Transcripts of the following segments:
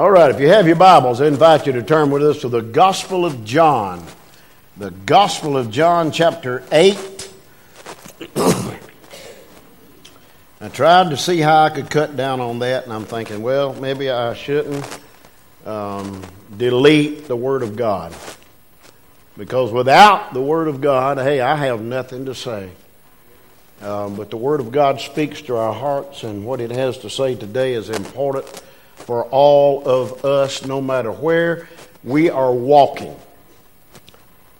All right, if you have your Bibles, I invite you to turn with us to the Gospel of John. The Gospel of John, chapter 8. I tried to see how I could cut down on that, and I'm thinking, well, maybe I shouldn't um, delete the Word of God. Because without the Word of God, hey, I have nothing to say. Um, but the Word of God speaks to our hearts, and what it has to say today is important for all of us, no matter where we are walking.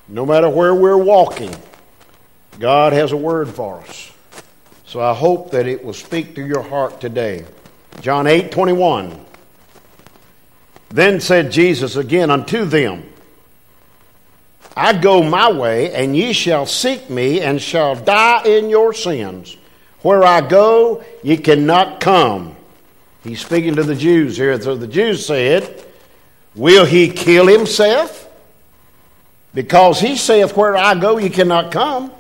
No matter where we're walking, God has a word for us. So I hope that it will speak to your heart today. John 8 21. Then said Jesus again unto them, I go my way, and ye shall seek me, and shall die in your sins. Where I go, ye cannot come. He's speaking to the Jews here. So the Jews said, Will he kill himself? Because he saith, Where I go, ye cannot come.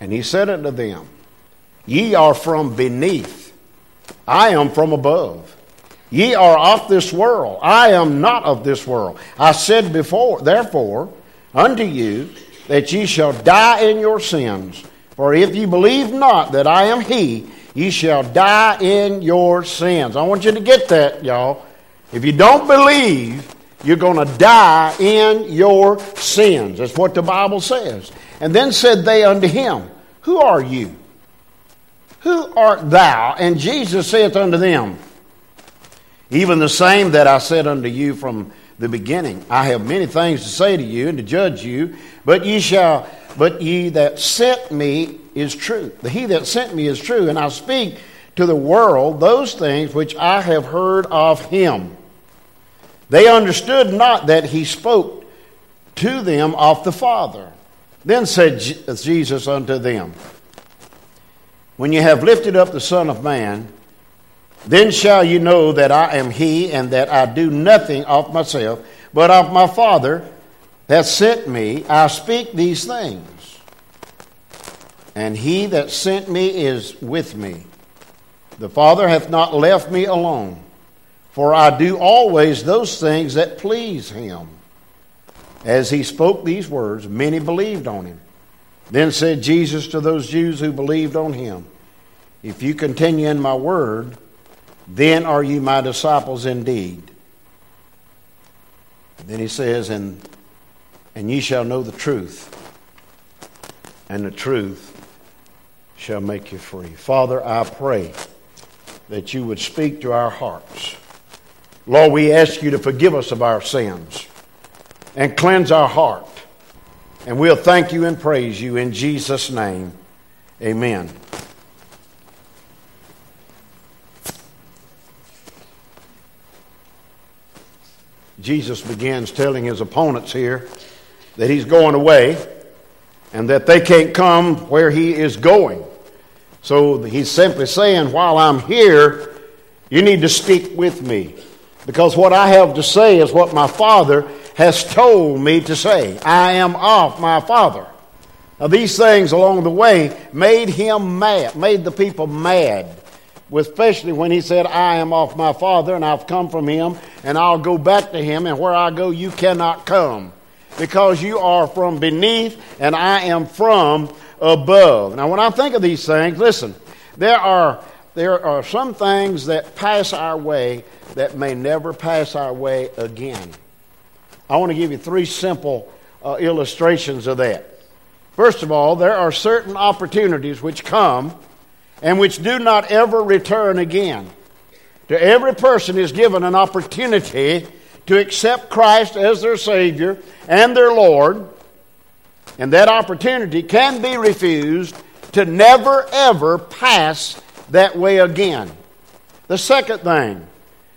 And he said unto them, Ye are from beneath, I am from above. Ye are of this world. I am not of this world. I said before, therefore, unto you that ye shall die in your sins. For if ye believe not that I am He, ye shall die in your sins. I want you to get that, y'all. If you don't believe, you're going to die in your sins. That's what the Bible says. And then said they unto him, Who are you? Who art thou? And Jesus saith unto them, even the same that I said unto you from the beginning. I have many things to say to you and to judge you, but ye shall, but ye that sent me is true. The he that sent me is true, and I speak to the world those things which I have heard of him. They understood not that he spoke to them of the Father. Then said Jesus unto them, When you have lifted up the Son of Man, then shall you know that I am He, and that I do nothing of myself, but of my Father that sent me, I speak these things. And He that sent me is with me. The Father hath not left me alone, for I do always those things that please Him. As he spoke these words, many believed on him. Then said Jesus to those Jews who believed on him, If you continue in my word, then are you my disciples indeed. Then he says, and, and ye shall know the truth, and the truth shall make you free. Father, I pray that you would speak to our hearts. Lord, we ask you to forgive us of our sins and cleanse our heart. And we'll thank you and praise you in Jesus' name. Amen. Jesus begins telling his opponents here that he's going away and that they can't come where he is going. So he's simply saying, while I'm here, you need to stick with me. Because what I have to say is what my Father has told me to say. I am of my Father. Now, these things along the way made him mad, made the people mad especially when he said, I am of my Father, and I've come from him, and I'll go back to him, and where I go, you cannot come, because you are from beneath, and I am from above. Now, when I think of these things, listen, there are, there are some things that pass our way that may never pass our way again. I want to give you three simple uh, illustrations of that. First of all, there are certain opportunities which come and which do not ever return again. To every person is given an opportunity to accept Christ as their Savior and their Lord, and that opportunity can be refused to never ever pass that way again. The second thing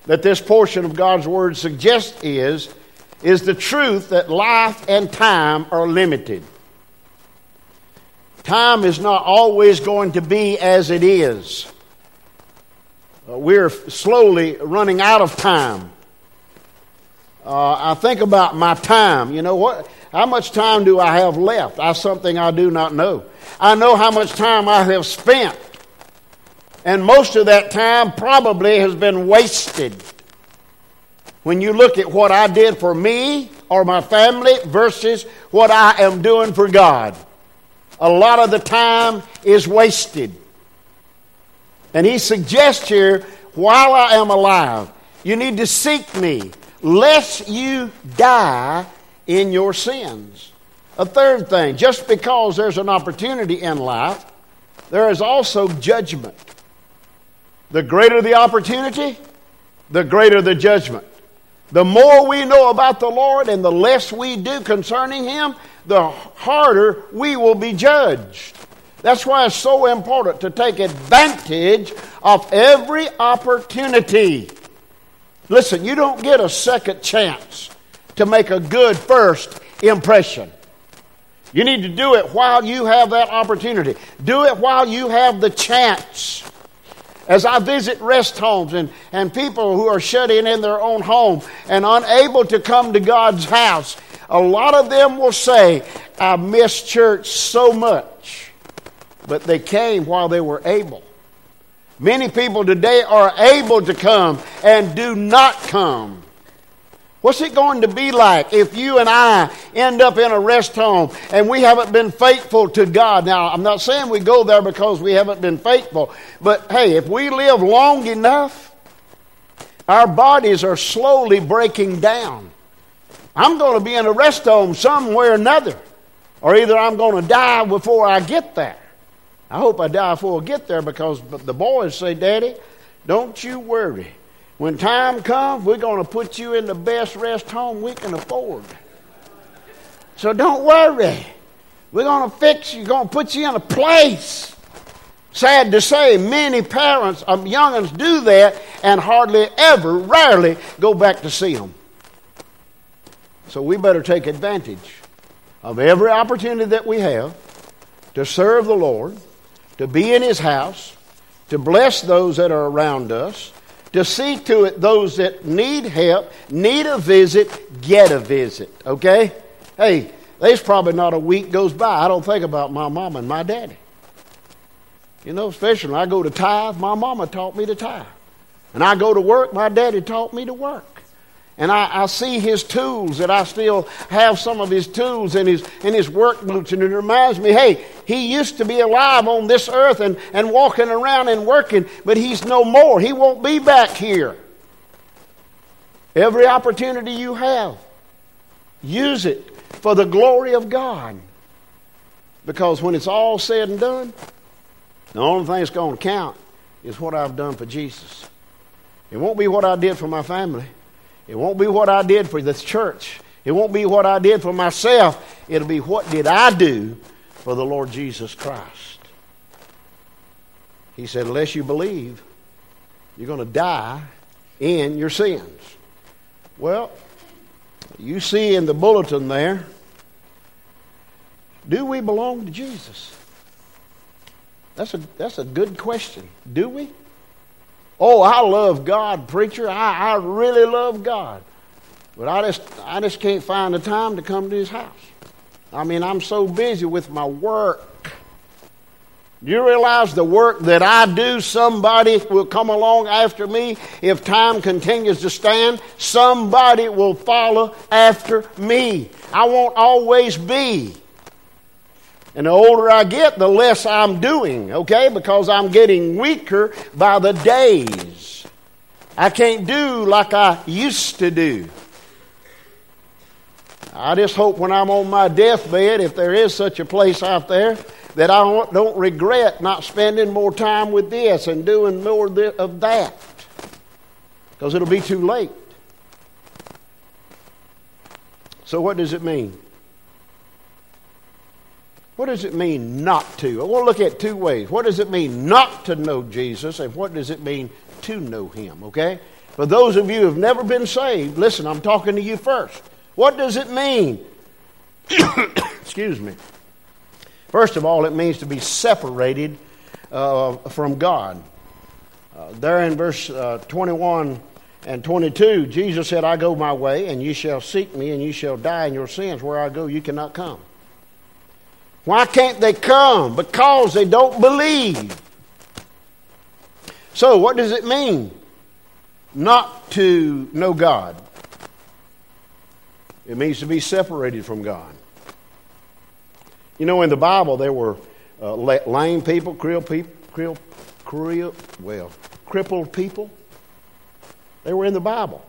that this portion of God's Word suggests is, is the truth that life and time are limited. Time is not always going to be as it is. Uh, we're slowly running out of time. Uh, I think about my time. You know what? How much time do I have left? That's something I do not know. I know how much time I have spent. And most of that time probably has been wasted. when you look at what I did for me or my family versus what I am doing for God. A lot of the time is wasted. And he suggests here, while I am alive, you need to seek me, lest you die in your sins. A third thing, just because there's an opportunity in life, there is also judgment. The greater the opportunity, the greater the judgment. The more we know about the Lord and the less we do concerning Him, the harder we will be judged. That's why it's so important to take advantage of every opportunity. Listen, you don't get a second chance to make a good first impression. You need to do it while you have that opportunity. Do it while you have the chance. As I visit rest homes and, and people who are shut in in their own home and unable to come to God's house, a lot of them will say, I miss church so much. But they came while they were able. Many people today are able to come and do not come. What's it going to be like if you and I end up in a rest home and we haven't been faithful to God? Now, I'm not saying we go there because we haven't been faithful, but hey, if we live long enough, our bodies are slowly breaking down. I'm going to be in a rest home somewhere or another, or either I'm going to die before I get there. I hope I die before I get there because the boys say, Daddy, don't you worry. When time comes, we're going to put you in the best rest home we can afford. So don't worry. We're going to fix you, going to put you in a place. Sad to say, many parents of youngins do that and hardly ever, rarely go back to see them. So we better take advantage of every opportunity that we have to serve the Lord, to be in His house, to bless those that are around us, to see to it those that need help, need a visit, get a visit. Okay? Hey, there's probably not a week goes by. I don't think about my mama and my daddy. You know, especially when I go to tithe, my mama taught me to tithe. And I go to work, my daddy taught me to work. And I, I, see his tools, that I still have some of his tools in his, in his work boots. And it reminds me, hey, he used to be alive on this earth and, and walking around and working, but he's no more. He won't be back here. Every opportunity you have, use it for the glory of God. Because when it's all said and done, the only thing that's going to count is what I've done for Jesus. It won't be what I did for my family. It won't be what I did for this church. It won't be what I did for myself. It'll be what did I do for the Lord Jesus Christ. He said, unless you believe, you're going to die in your sins. Well, you see in the bulletin there, do we belong to Jesus? That's a, that's a good question. Do we? Oh, I love God, preacher. I, I really love God. But I just, I just can't find the time to come to his house. I mean, I'm so busy with my work. Do you realize the work that I do, somebody will come along after me? If time continues to stand, somebody will follow after me. I won't always be. And the older I get, the less I'm doing, okay? Because I'm getting weaker by the days. I can't do like I used to do. I just hope when I'm on my deathbed, if there is such a place out there, that I don't regret not spending more time with this and doing more of that. Because it'll be too late. So, what does it mean? What does it mean not to? I want to look at two ways. What does it mean not to know Jesus, and what does it mean to know Him? Okay? For those of you who have never been saved, listen, I'm talking to you first. What does it mean? Excuse me. First of all, it means to be separated uh, from God. Uh, there in verse uh, 21 and 22, Jesus said, I go my way, and you shall seek me, and you shall die in your sins. Where I go, you cannot come. Why can't they come? Because they don't believe. So, what does it mean not to know God? It means to be separated from God. You know, in the Bible, there were uh, lame people, crippled people, well, crippled people. They were in the Bible.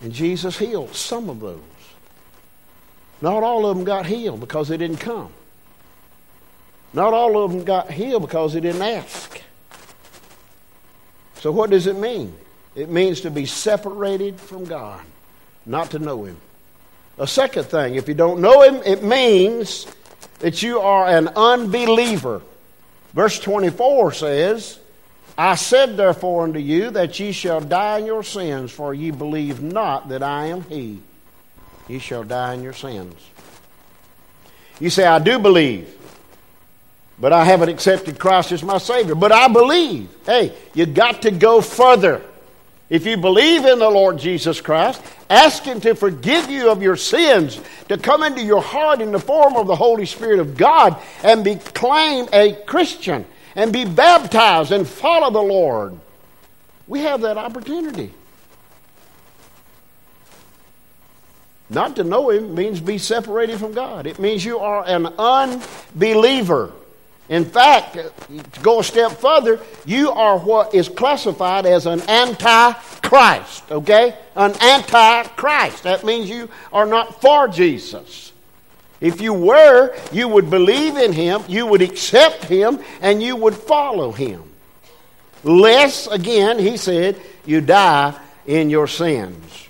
And Jesus healed some of those. Not all of them got healed because they didn't come. Not all of them got healed because they didn't ask. So, what does it mean? It means to be separated from God, not to know Him. A second thing, if you don't know Him, it means that you are an unbeliever. Verse 24 says, I said therefore unto you that ye shall die in your sins, for ye believe not that I am He. Ye shall die in your sins. You say, I do believe, but I haven't accepted Christ as my Savior. But I believe. Hey, you got to go further. If you believe in the Lord Jesus Christ, ask Him to forgive you of your sins, to come into your heart in the form of the Holy Spirit of God, and become a Christian and be baptized and follow the Lord. We have that opportunity. Not to know Him means be separated from God. It means you are an unbeliever. In fact, to go a step further, you are what is classified as an anti-Christ, okay? An anti-Christ. That means you are not for Jesus. If you were, you would believe in him, you would accept him, and you would follow him. Lest, again, he said, you die in your sins.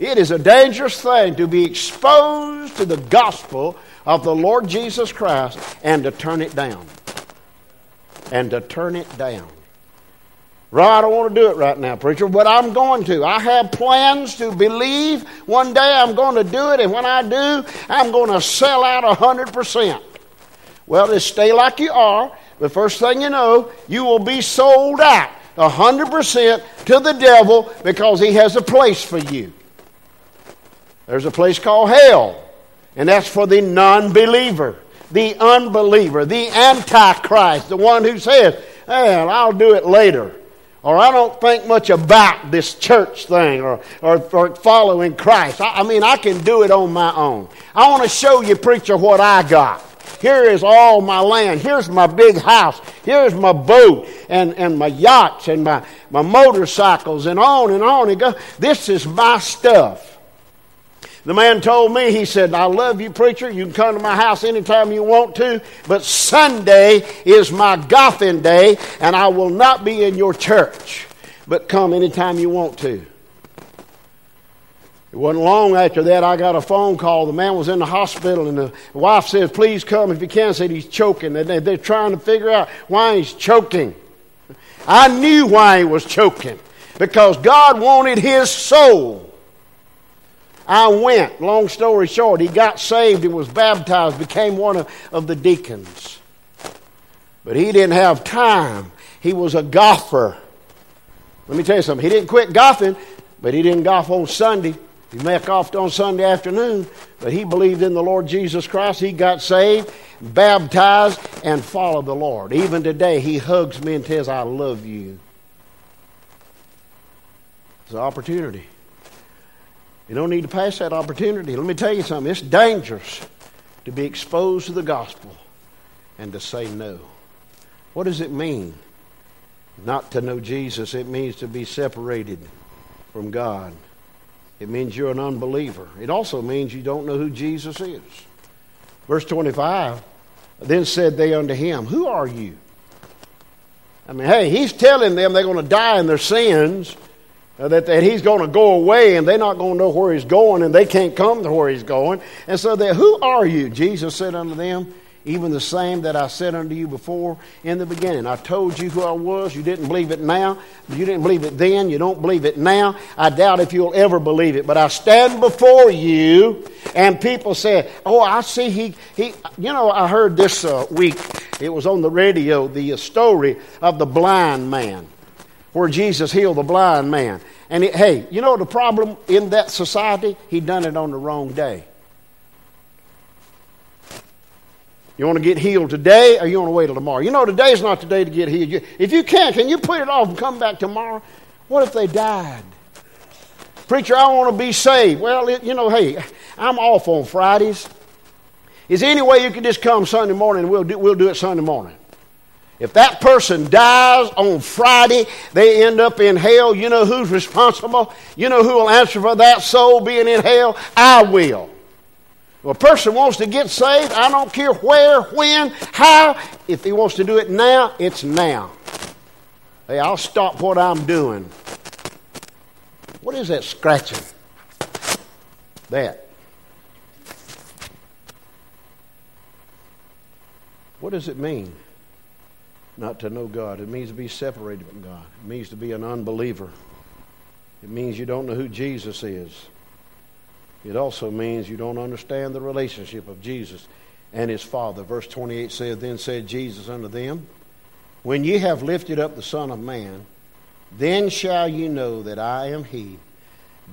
It is a dangerous thing to be exposed to the gospel of the Lord Jesus Christ and to turn it down. And to turn it down. Right, I don't want to do it right now, preacher, but I'm going to. I have plans to believe. One day I'm going to do it, and when I do, I'm going to sell out 100%. Well, just stay like you are. The first thing you know, you will be sold out 100% to the devil because he has a place for you. There's a place called hell, and that's for the non believer, the unbeliever, the antichrist, the one who says, Well, I'll do it later or I don't think much about this church thing or, or, or following Christ. I, I, mean, I can do it on my own. I want to show you, preacher, what I got. Here is all my land. Here's my big house. Here's my boat and, and my yachts and my, my motorcycles and on and on. And go. This is my stuff. The man told me, he said, I love you, preacher. You can come to my house anytime you want to, but Sunday is my golfing day, and I will not be in your church, but come anytime you want to. It wasn't long after that I got a phone call. The man was in the hospital, and the wife said, Please come if you can. Said he's choking. And they're trying to figure out why he's choking. I knew why he was choking because God wanted his soul. I went, long story short, he got saved and was baptized, became one of, of the deacons. But he didn't have time. He was a golfer. Let me tell you something. He didn't quit golfing, but he didn't golf on Sunday. He may have golfed on Sunday afternoon, but he believed in the Lord Jesus Christ. He got saved, baptized, and followed the Lord. Even today, he hugs me and says, I love you. It's an opportunity. You don't need to pass that opportunity. Let me tell you something. It's dangerous to be exposed to the gospel and to say no. What does it mean not to know Jesus? It means to be separated from God. It means you're an unbeliever. It also means you don't know who Jesus is. Verse 25 Then said they unto him, Who are you? I mean, hey, he's telling them they're going to die in their sins that, that he's going to go away and they're not going to know where he's going and they can't come to where he's going. And so they, who are you? Jesus said unto them, even the same that I said unto you before in the beginning. I told you who I was. You didn't believe it now. You didn't believe it then. You don't believe it now. I doubt if you'll ever believe it. But I stand before you, and people say, "Oh, I see." He, he. You know, I heard this uh, week. It was on the radio. The uh, story of the blind man where Jesus healed the blind man. And it, hey, you know the problem in that society? He done it on the wrong day. You want to get healed today or you want to wait till tomorrow? You know today's not the day to get healed. If you can't, can you put it off and come back tomorrow? What if they died? Preacher, I want to be saved. Well, it, you know, hey, I'm off on Fridays. Is there any way you can just come Sunday morning and we'll do, we'll do it Sunday morning? If that person dies on Friday, they end up in hell. You know who's responsible? You know who will answer for that soul being in hell? I will. If a person wants to get saved, I don't care where, when, how. If he wants to do it now, it's now. Hey, I'll stop what I'm doing. What is that scratching? That. What does it mean? Not to know God. It means to be separated from God. It means to be an unbeliever. It means you don't know who Jesus is. It also means you don't understand the relationship of Jesus and his Father. Verse 28 says, Then said Jesus unto them, When ye have lifted up the Son of Man, then shall ye know that I am he,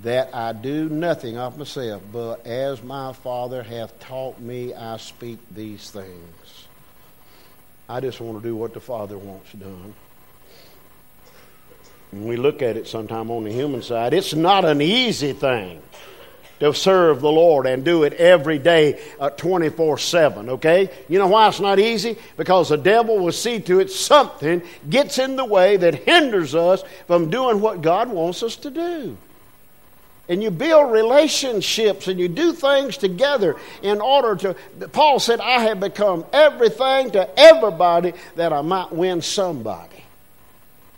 that I do nothing of myself, but as my Father hath taught me, I speak these things. I just want to do what the Father wants done. We look at it sometime on the human side, it's not an easy thing to serve the Lord and do it every day, uh, 24 7, okay? You know why it's not easy? Because the devil will see to it something gets in the way that hinders us from doing what God wants us to do and you build relationships and you do things together in order to. Paul said, I have become everything to everybody that I might win somebody.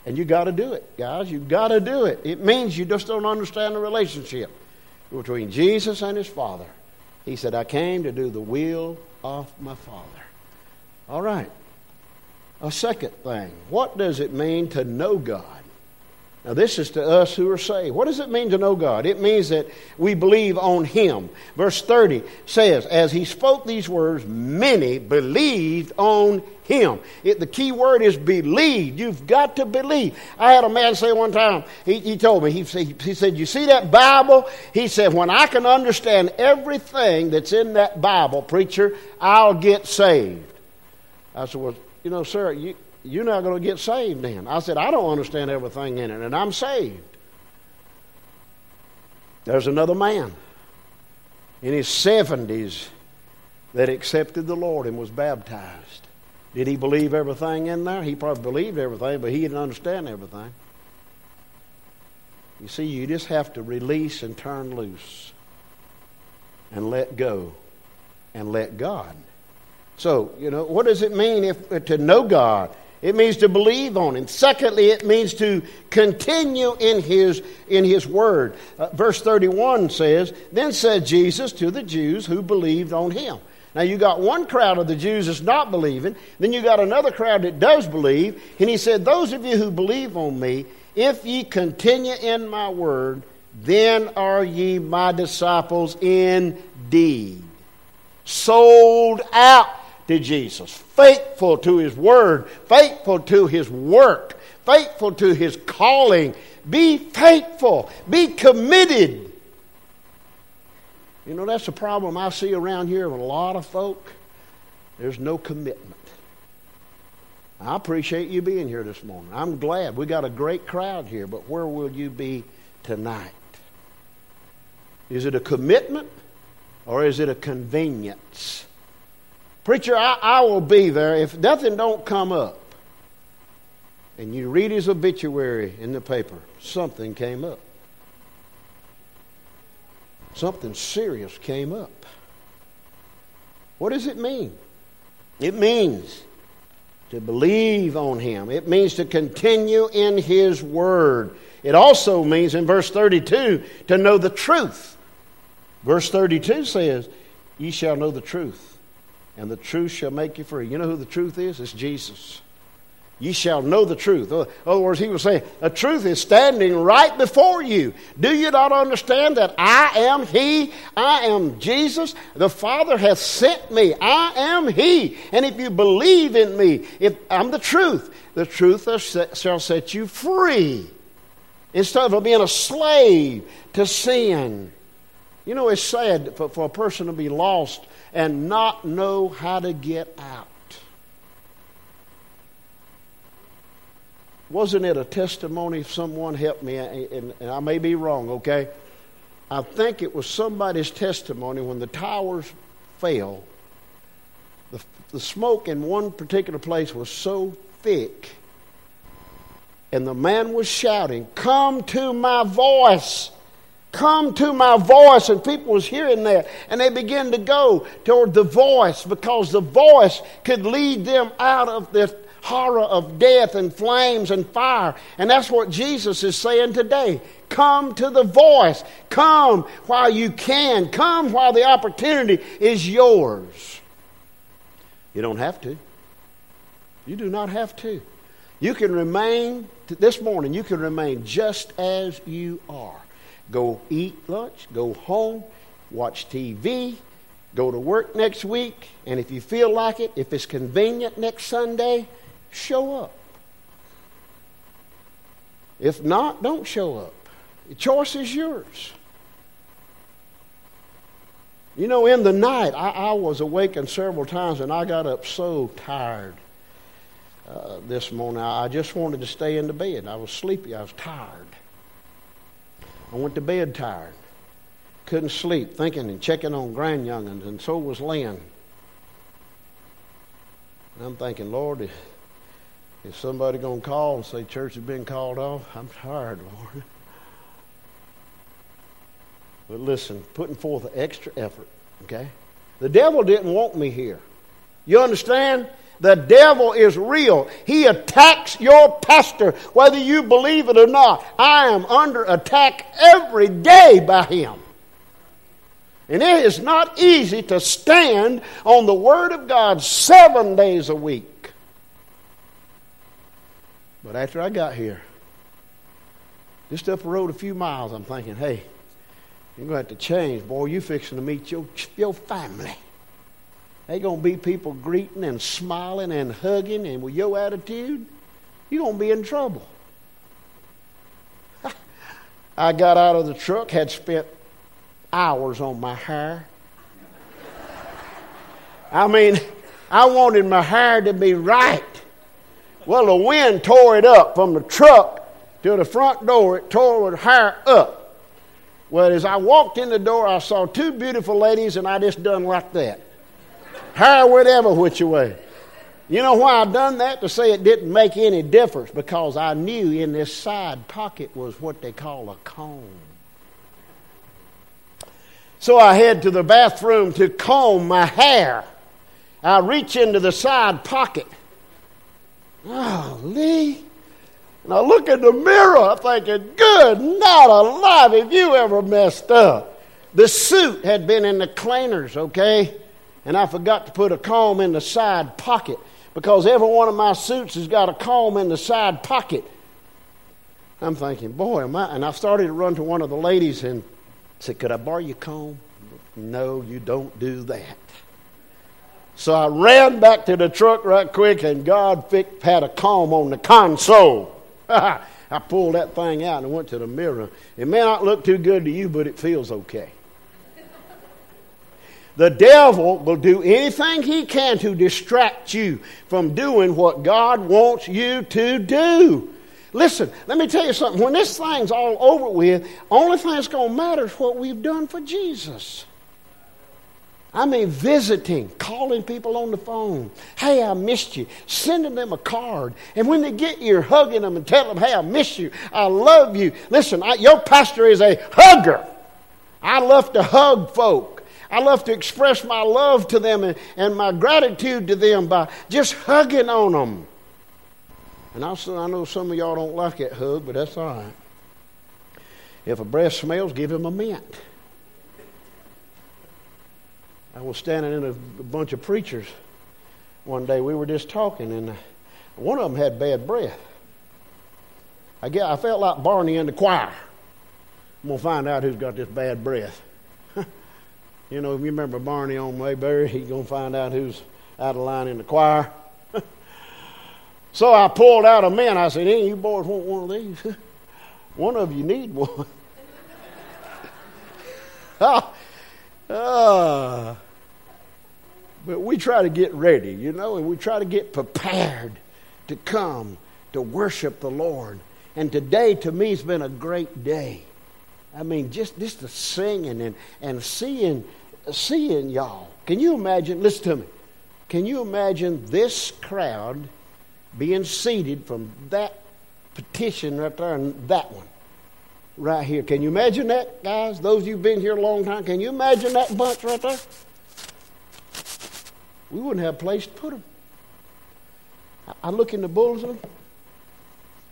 And you got to do it, guys. You got to do it. It means you just don't understand the relationship between Jesus and his Father. He said, I came to do the will of my Father. All right. A second thing. What does it mean to know God? Now, this is to us who are saved. What does it mean to know God? It means that we believe on Him. Verse 30 says, As He spoke these words, many believed on Him. It, the key word is believe. You've got to believe. I had a man say one time, he, he told me, he, he said, You see that Bible? He said, When I can understand everything that's in that Bible, preacher, I'll get saved. I said, Well, you know, sir, you you're not going to get saved then. I said, I don't understand everything in it, and I'm saved. There's another man in his 70s that accepted the Lord and was baptized. Did he believe everything in there? He probably believed everything, but he didn't understand everything. You see, you just have to release and turn loose and let go and let God. So, you know, what does it mean if to know God? It means to believe on him. Secondly, it means to continue in his, in his word. Uh, verse 31 says, Then said Jesus to the Jews who believed on him. Now you got one crowd of the Jews that's not believing, then you got another crowd that does believe, and he said, Those of you who believe on me, if ye continue in my word, then are ye my disciples indeed. Sold out to Jesus, faithful to His Word, faithful to His work, faithful to His calling. Be faithful, be committed. You know, that's the problem I see around here with a lot of folk. There's no commitment. I appreciate you being here this morning. I'm glad. We got a great crowd here, but where will you be tonight? Is it a commitment or is it a convenience? Preacher, I, I will be there if nothing don't come up. And you read his obituary in the paper, something came up. Something serious came up. What does it mean? It means to believe on him. It means to continue in his word. It also means in verse 32 to know the truth. Verse 32 says, Ye shall know the truth, and the truth shall make you free. You know who the truth is? It's Jesus. Ye shall know the truth. In other words, he was saying, the truth is standing right before you. Do you not understand that I am He? I am Jesus. The Father hath sent me. I am He. And if you believe in me, if I'm the truth, the truth shall set you free. Instead of being a slave to sin. You know, it's sad for, for a person to be lost and not know how to get out. Wasn't it a testimony? Someone helped me, and, I may be wrong, okay? I think it was somebody's testimony when the towers fell. The, the smoke in one particular place was so thick, and the man was shouting, Come to my voice! Come to my voice, and people was hearing that, and they began to go toward the voice because the voice could lead them out of the horror of death and flames and fire. And that's what Jesus is saying today. Come to the voice. Come while you can. Come while the opportunity is yours. You don't have to. You do not have to. You can remain, this morning, you can remain just as you are. Go eat lunch, go home, watch TV, go to work next week, and if you feel like it, if it's convenient next Sunday, show up. If not, don't show up. The choice is yours. You know, in the night, I, I was awakened several times and I got up so tired uh, this morning. I just wanted to stay in the bed. I was sleepy. I was tired. I went to bed tired. Couldn't sleep, thinking and checking on grand grandyoungins, and so was Lynn. And I'm thinking, Lord, is, is somebody going to call and say church has been called off? I'm tired, Lord. But listen, putting forth extra effort, okay? The devil didn't want me here. You understand? The devil is real. He attacks your pastor, whether you believe it or not. I am under attack every day by him. And it is not easy to stand on the Word of God seven days a week. But after I got here, just up the road a few miles, I'm thinking, hey, you're going to have to change. Boy, you fixing to meet your, your family. They to be people greeting and smiling and hugging, and with your attitude, you're to be in trouble. I got out of the truck, had spent hours on my hair. I mean, I wanted my hair to be right. Well, the wind tore it up from the truck to the front door. It tore the hair up. Well, as I walked in the door, I saw two beautiful ladies, and I just done like that. Hair went every which way. You know why I done that? To say it didn't make any difference because I knew in this side pocket was what they call a comb. So I head to the bathroom to comb my hair. I reach into the side pocket. Oh, Lee. And I look in the mirror thinking, good not alive, if you ever messed up? The suit had been in the cleaners, okay? And I forgot to put a comb in the side pocket because every one of my suits has got a comb in the side pocket. I'm thinking, boy, am I? And I started to run to one of the ladies and said, Could I borrow your comb? No, you don't do that. So I ran back to the truck right quick, and God had a comb on the console. I pulled that thing out and went to the mirror. It may not look too good to you, but it feels okay. The devil will do anything he can to distract you from doing what God wants you to do. Listen, let me tell you something. When this thing's all over with, only thing that's going to matter is what we've done for Jesus. I mean, visiting, calling people on the phone. Hey, I missed you. Sending them a card. And when they get here, hugging them and telling them, hey, I miss you. I love you. Listen, I, your pastor is a hugger. I love to hug folk. I love to express my love to them and, and my gratitude to them by just hugging on them. And also, I know some of y'all don't like that hug, but that's all right. If a breath smells, give him a mint. I was standing in a, a bunch of preachers one day. We were just talking, and one of them had bad breath. I, get, I felt like Barney in the choir. I'm going to find out who's got this bad breath. You know, if you remember Barney on Mayberry, he's going to find out who's out of line in the choir. so I pulled out a man. I said, Any you boys want one of these? one of you need one. ah, ah. But we try to get ready, you know, and we try to get prepared to come to worship the Lord. And today, to me, has been a great day. I mean, just, just the singing and, and seeing, seeing y'all. Can you imagine? Listen to me. Can you imagine this crowd being seated from that petition right there and that one right here? Can you imagine that, guys? Those of you who've been here a long time, can you imagine that bunch right there? We wouldn't have a place to put them. I look in the bulletin,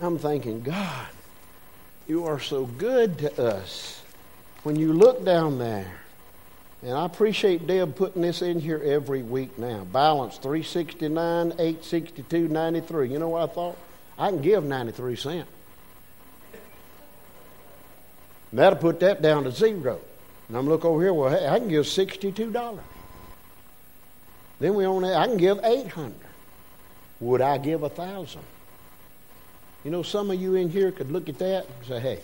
I'm thinking, God, you are so good to us. When you look down there, and I appreciate Deb putting this in here every week now. Balance 369, 862, 93. You know what I thought? I can give 93 cents. That'll put that down to zero. And I'm look over here, well, hey, I can give $62. Then we only, I can give 800 Would I give a thousand? You know, some of you in here could look at that and say, hey,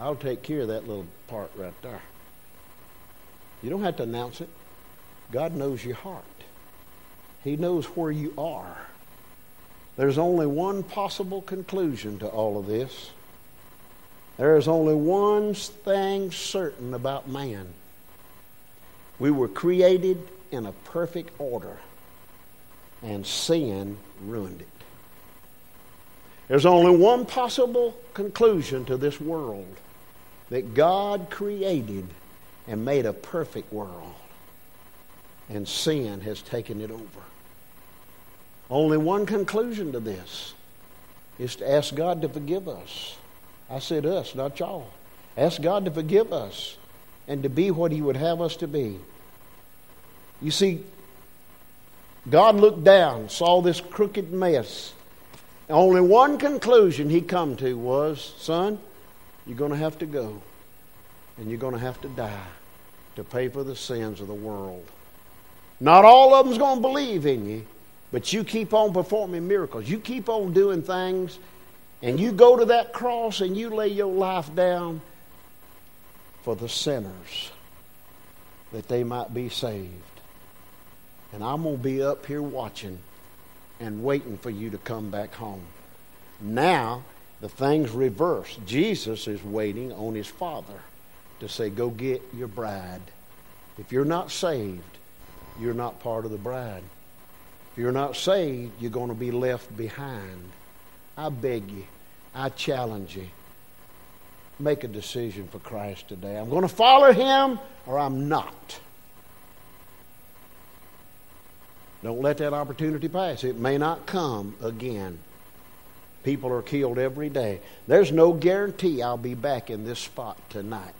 I'll take care of that little part right there. You don't have to announce it. God knows your heart. He knows where you are. There's only one possible conclusion to all of this. There is only one thing certain about man. We were created in a perfect order, and sin ruined it. There's only one possible conclusion to this world that God created and made a perfect world, and sin has taken it over. Only one conclusion to this is to ask God to forgive us. I said us, not y'all. Ask God to forgive us and to be what He would have us to be. You see, God looked down, saw this crooked mess. Only one conclusion he come to was, son, you're going to have to go and you're going to have to die to pay for the sins of the world. Not all of them's going to believe in you, but you keep on performing miracles. You keep on doing things and you go to that cross and you lay your life down for the sinners that they might be saved. And I'm going to be up here watching and waiting for you to come back home. Now, the thing's reversed. Jesus is waiting on his Father to say, Go get your bride. If you're not saved, you're not part of the bride. If you're not saved, you're going to be left behind. I beg you, I challenge you, make a decision for Christ today. I'm going to follow him or I'm not. Don't let that opportunity pass. It may not come again. People are killed every day. There's no guarantee I'll be back in this spot tonight.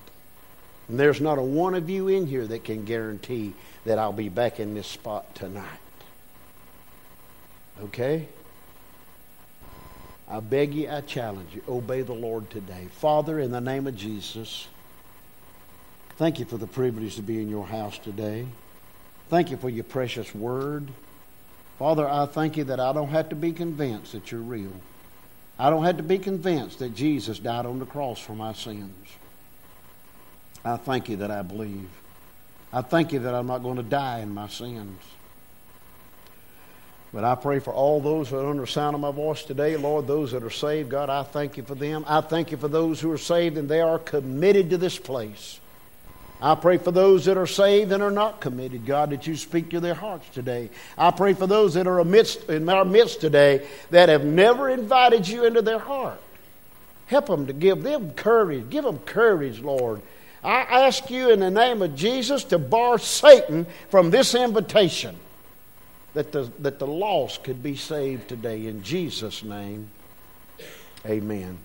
And there's not a one of you in here that can guarantee that I'll be back in this spot tonight. Okay? I beg you, I challenge you, obey the Lord today. Father, in the name of Jesus, thank you for the privilege to be in your house today. Thank you for your precious word. Father, I thank you that I don't have to be convinced that you're real. I don't have to be convinced that Jesus died on the cross for my sins. I thank you that I believe. I thank you that I'm not going to die in my sins. But I pray for all those that are under the sound of my voice today, Lord, those that are saved, God, I thank you for them. I thank you for those who are saved and they are committed to this place. I pray for those that are saved and are not committed, God, that you speak to their hearts today. I pray for those that are amidst, in our midst today that have never invited you into their heart. Help them to give them courage. Give them courage, Lord. I ask you in the name of Jesus to bar Satan from this invitation that the, that the lost could be saved today. In Jesus' name, amen.